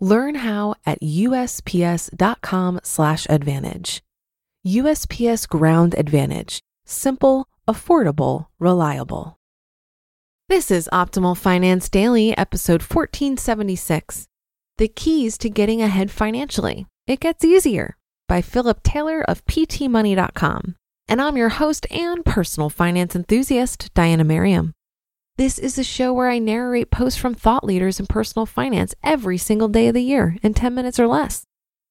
Learn how at usps.com/advantage. USPS Ground Advantage: simple, affordable, reliable. This is Optimal Finance Daily, episode 1476. The keys to getting ahead financially. It gets easier by Philip Taylor of ptmoney.com. And I'm your host and personal finance enthusiast, Diana Merriam. This is a show where I narrate posts from thought leaders in personal finance every single day of the year in 10 minutes or less.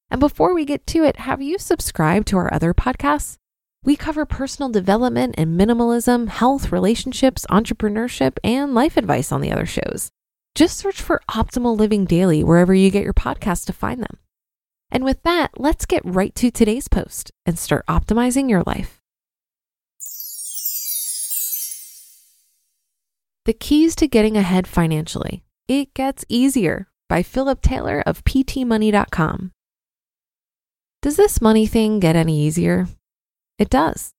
And before we get to it, have you subscribed to our other podcasts? We cover personal development and minimalism, health, relationships, entrepreneurship, and life advice on the other shows. Just search for Optimal Living Daily wherever you get your podcasts to find them. And with that, let's get right to today's post and start optimizing your life. The Keys to Getting Ahead Financially. It Gets Easier by Philip Taylor of ptmoney.com. Does this money thing get any easier? It does.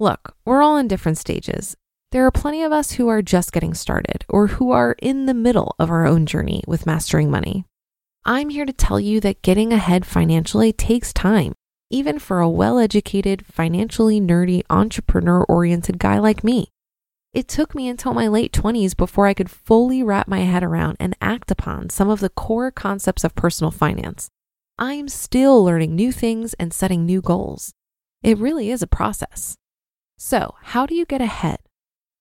Look, we're all in different stages. There are plenty of us who are just getting started or who are in the middle of our own journey with mastering money. I'm here to tell you that getting ahead financially takes time, even for a well educated, financially nerdy, entrepreneur oriented guy like me. It took me until my late 20s before I could fully wrap my head around and act upon some of the core concepts of personal finance. I'm still learning new things and setting new goals. It really is a process. So, how do you get ahead?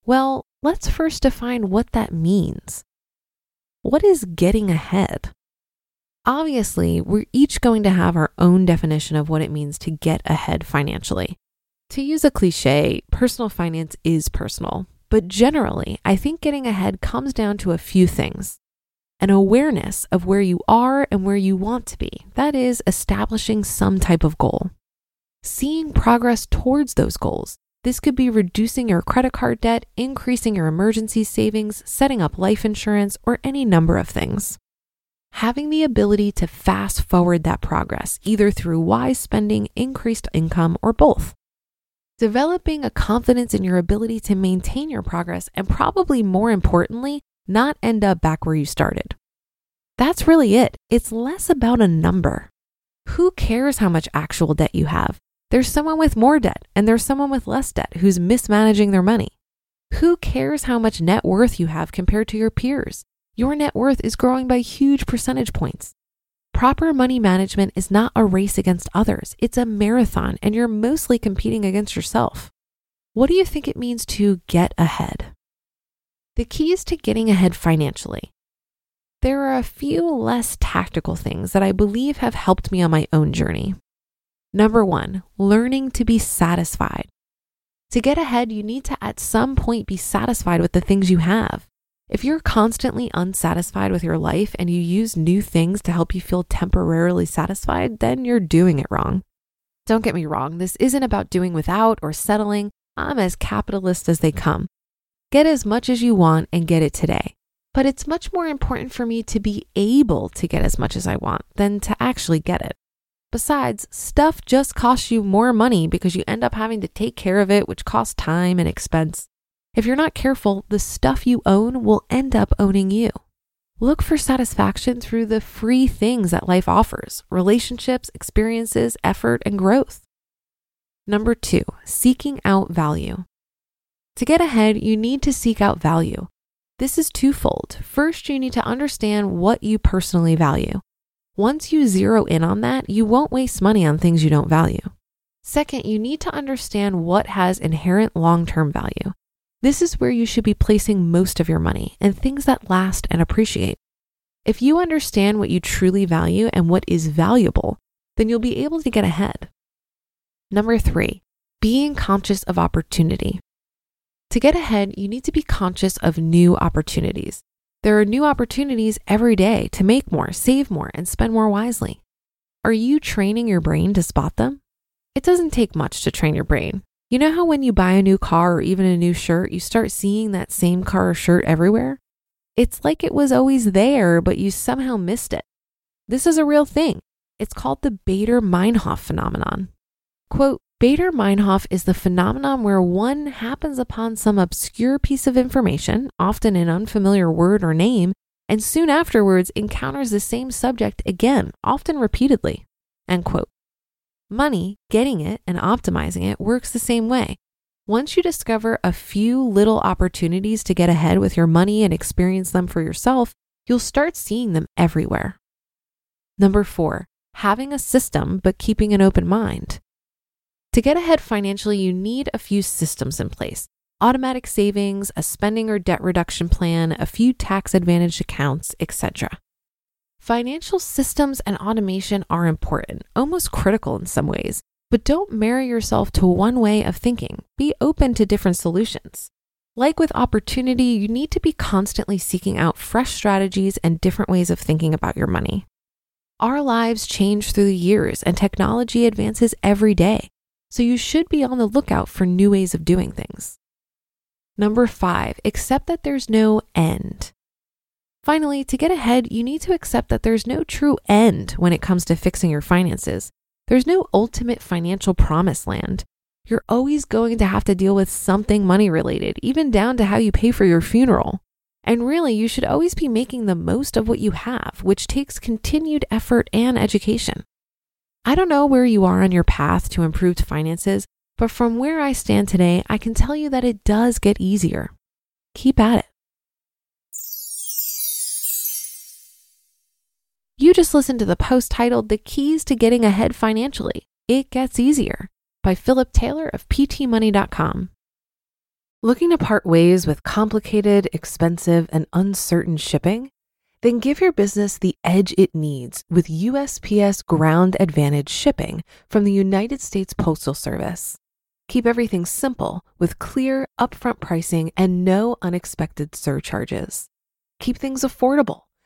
Well, let's first define what that means. What is getting ahead? Obviously, we're each going to have our own definition of what it means to get ahead financially. To use a cliche, personal finance is personal, but generally, I think getting ahead comes down to a few things an awareness of where you are and where you want to be. That is, establishing some type of goal. Seeing progress towards those goals. This could be reducing your credit card debt, increasing your emergency savings, setting up life insurance, or any number of things. Having the ability to fast forward that progress, either through wise spending, increased income, or both developing a confidence in your ability to maintain your progress, and probably more importantly, not end up back where you started. That's really it. It's less about a number. Who cares how much actual debt you have? There's someone with more debt and there's someone with less debt who's mismanaging their money. Who cares how much net worth you have compared to your peers? Your net worth is growing by huge percentage points. Proper money management is not a race against others, it's a marathon, and you're mostly competing against yourself. What do you think it means to get ahead? The keys to getting ahead financially. There are a few less tactical things that I believe have helped me on my own journey. Number one, learning to be satisfied. To get ahead, you need to at some point be satisfied with the things you have. If you're constantly unsatisfied with your life and you use new things to help you feel temporarily satisfied, then you're doing it wrong. Don't get me wrong, this isn't about doing without or settling. I'm as capitalist as they come. Get as much as you want and get it today. But it's much more important for me to be able to get as much as I want than to actually get it. Besides, stuff just costs you more money because you end up having to take care of it, which costs time and expense. If you're not careful, the stuff you own will end up owning you. Look for satisfaction through the free things that life offers relationships, experiences, effort, and growth. Number two, seeking out value. To get ahead, you need to seek out value. This is twofold. First, you need to understand what you personally value. Once you zero in on that, you won't waste money on things you don't value. Second, you need to understand what has inherent long term value. This is where you should be placing most of your money and things that last and appreciate. If you understand what you truly value and what is valuable, then you'll be able to get ahead. Number three, being conscious of opportunity. To get ahead, you need to be conscious of new opportunities. There are new opportunities every day to make more, save more, and spend more wisely. Are you training your brain to spot them? It doesn't take much to train your brain. You know how when you buy a new car or even a new shirt, you start seeing that same car or shirt everywhere? It's like it was always there, but you somehow missed it. This is a real thing. It's called the Baader Meinhof phenomenon. Quote, Baader Meinhof is the phenomenon where one happens upon some obscure piece of information, often an unfamiliar word or name, and soon afterwards encounters the same subject again, often repeatedly. End quote. Money, getting it and optimizing it works the same way. Once you discover a few little opportunities to get ahead with your money and experience them for yourself, you'll start seeing them everywhere. Number four, having a system but keeping an open mind. To get ahead financially, you need a few systems in place automatic savings, a spending or debt reduction plan, a few tax advantaged accounts, etc. Financial systems and automation are important, almost critical in some ways, but don't marry yourself to one way of thinking. Be open to different solutions. Like with opportunity, you need to be constantly seeking out fresh strategies and different ways of thinking about your money. Our lives change through the years and technology advances every day, so you should be on the lookout for new ways of doing things. Number five, accept that there's no end. Finally, to get ahead, you need to accept that there's no true end when it comes to fixing your finances. There's no ultimate financial promised land. You're always going to have to deal with something money related, even down to how you pay for your funeral. And really, you should always be making the most of what you have, which takes continued effort and education. I don't know where you are on your path to improved finances, but from where I stand today, I can tell you that it does get easier. Keep at it. You just listened to the post titled The Keys to Getting Ahead Financially. It Gets Easier by Philip Taylor of PTMoney.com. Looking to part ways with complicated, expensive, and uncertain shipping? Then give your business the edge it needs with USPS Ground Advantage shipping from the United States Postal Service. Keep everything simple with clear, upfront pricing and no unexpected surcharges. Keep things affordable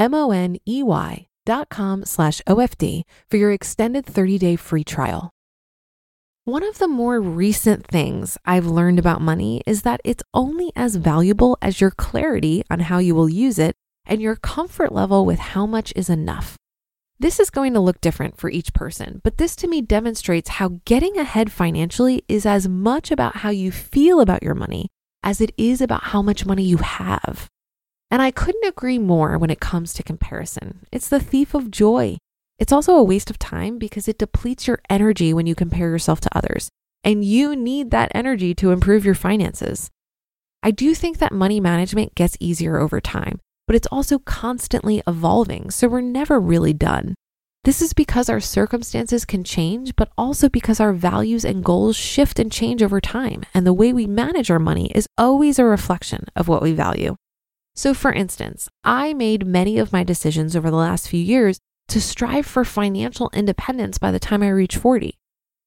M-O-N-E-Y dot com slash OFD for your extended 30-day free trial. One of the more recent things I've learned about money is that it's only as valuable as your clarity on how you will use it and your comfort level with how much is enough. This is going to look different for each person, but this to me demonstrates how getting ahead financially is as much about how you feel about your money as it is about how much money you have. And I couldn't agree more when it comes to comparison. It's the thief of joy. It's also a waste of time because it depletes your energy when you compare yourself to others. And you need that energy to improve your finances. I do think that money management gets easier over time, but it's also constantly evolving, so we're never really done. This is because our circumstances can change, but also because our values and goals shift and change over time, and the way we manage our money is always a reflection of what we value. So, for instance, I made many of my decisions over the last few years to strive for financial independence by the time I reach 40.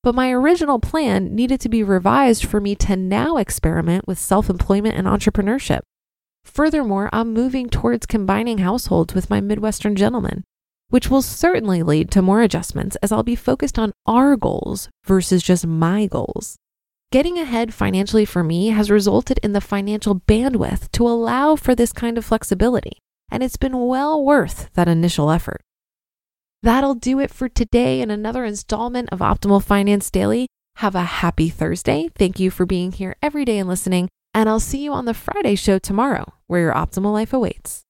But my original plan needed to be revised for me to now experiment with self employment and entrepreneurship. Furthermore, I'm moving towards combining households with my Midwestern gentleman, which will certainly lead to more adjustments as I'll be focused on our goals versus just my goals. Getting ahead financially for me has resulted in the financial bandwidth to allow for this kind of flexibility, and it's been well worth that initial effort. That'll do it for today in another installment of Optimal Finance Daily. Have a happy Thursday. Thank you for being here every day and listening. And I'll see you on the Friday show tomorrow, where your optimal life awaits.